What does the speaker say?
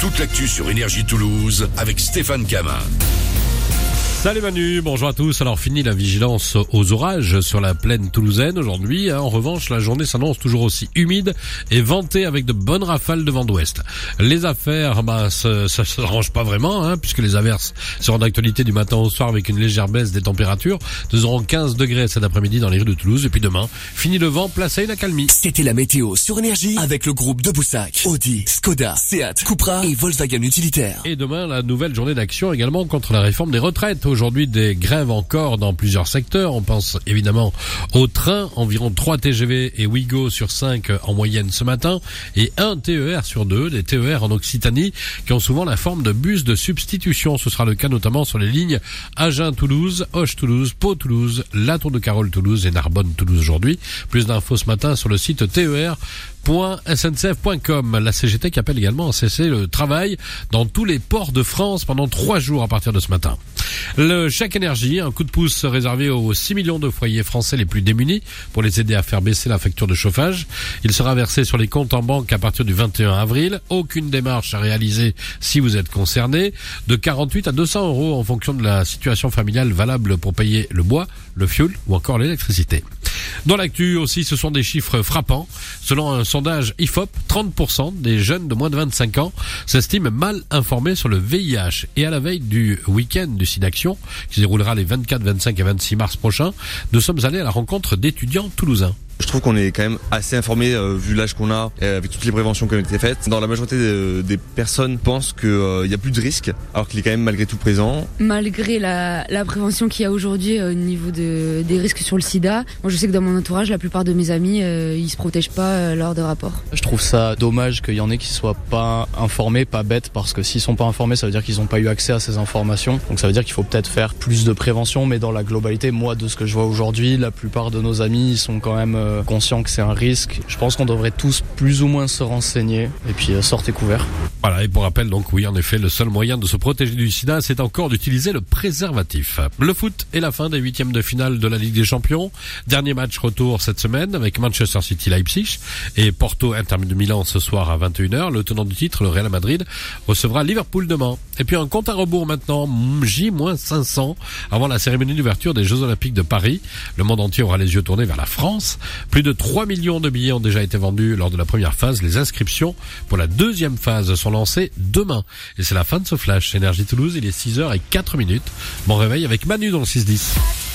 toute l'actu sur Énergie Toulouse avec Stéphane Camin. Salut Manu, bonjour à tous. Alors fini la vigilance aux orages sur la plaine toulousaine aujourd'hui. Hein. En revanche, la journée s'annonce toujours aussi humide et ventée avec de bonnes rafales de vent d'ouest. Les affaires, bah, ça, ça s'arrange pas vraiment, hein, puisque les averses seront d'actualité du matin au soir avec une légère baisse des températures. Nous aurons 15 degrés cet après-midi dans les rues de Toulouse. Et puis demain, fini le vent, place à une accalmie. C'était la météo sur Énergie avec le groupe de Boussac, Audi, Skoda, Seat, Cupra et Volkswagen Utilitaire. Et demain, la nouvelle journée d'action également contre la réforme des retraites. Aujourd'hui, des grèves encore dans plusieurs secteurs. On pense évidemment aux trains, environ 3 TGV et Ouigo sur 5 en moyenne ce matin, et un TER sur deux, des TER en Occitanie, qui ont souvent la forme de bus de substitution. Ce sera le cas notamment sur les lignes Agen-Toulouse, Hoche-Toulouse, Pau-Toulouse, La Tour de Carole-Toulouse et Narbonne-Toulouse aujourd'hui. Plus d'infos ce matin sur le site TER SNCF.com. La CGT qui appelle également à cesser le travail dans tous les ports de France pendant trois jours à partir de ce matin. Le chèque énergie, un coup de pouce réservé aux 6 millions de foyers français les plus démunis pour les aider à faire baisser la facture de chauffage. Il sera versé sur les comptes en banque à partir du 21 avril. Aucune démarche à réaliser si vous êtes concerné. De 48 à 200 euros en fonction de la situation familiale valable pour payer le bois, le fioul ou encore l'électricité. Dans l'actu aussi, ce sont des chiffres frappants. Selon un sondage IFOP, 30% des jeunes de moins de 25 ans s'estiment mal informés sur le VIH. Et à la veille du week-end du SINAction, qui se déroulera les 24, 25 et 26 mars prochains, nous sommes allés à la rencontre d'étudiants toulousains. Je trouve qu'on est quand même assez informé euh, vu l'âge qu'on a et avec toutes les préventions qui ont été faites. Dans la majorité des, des personnes pensent qu'il euh, n'y a plus de risque alors qu'il est quand même malgré tout présent. Malgré la, la prévention qu'il y a aujourd'hui euh, au niveau de, des risques sur le sida, moi je sais que dans mon entourage la plupart de mes amis euh, ils se protègent pas euh, lors de rapports. Je trouve ça dommage qu'il y en ait qui soient pas informés, pas bêtes parce que s'ils sont pas informés ça veut dire qu'ils n'ont pas eu accès à ces informations. Donc ça veut dire qu'il faut peut-être faire plus de prévention mais dans la globalité moi de ce que je vois aujourd'hui la plupart de nos amis ils sont quand même euh, conscient que c'est un risque. Je pense qu'on devrait tous plus ou moins se renseigner et puis euh, sortez couverts. Voilà, et pour rappel, donc oui, en effet, le seul moyen de se protéger du sida, c'est encore d'utiliser le préservatif. Le foot est la fin des huitièmes de finale de la Ligue des Champions. Dernier match retour cette semaine avec Manchester City Leipzig et Porto Inter de Milan ce soir à 21h. Le tenant du titre, le Real Madrid, recevra Liverpool demain. Et puis un compte à rebours maintenant, J-500 avant la cérémonie d'ouverture des Jeux Olympiques de Paris. Le monde entier aura les yeux tournés vers la France. Plus de 3 millions de billets ont déjà été vendus lors de la première phase. Les inscriptions pour la deuxième phase sont lancées demain. Et c'est la fin de ce flash. Énergie Toulouse, il est 6h et 4 minutes. Bon réveil avec Manu dans le 6-10.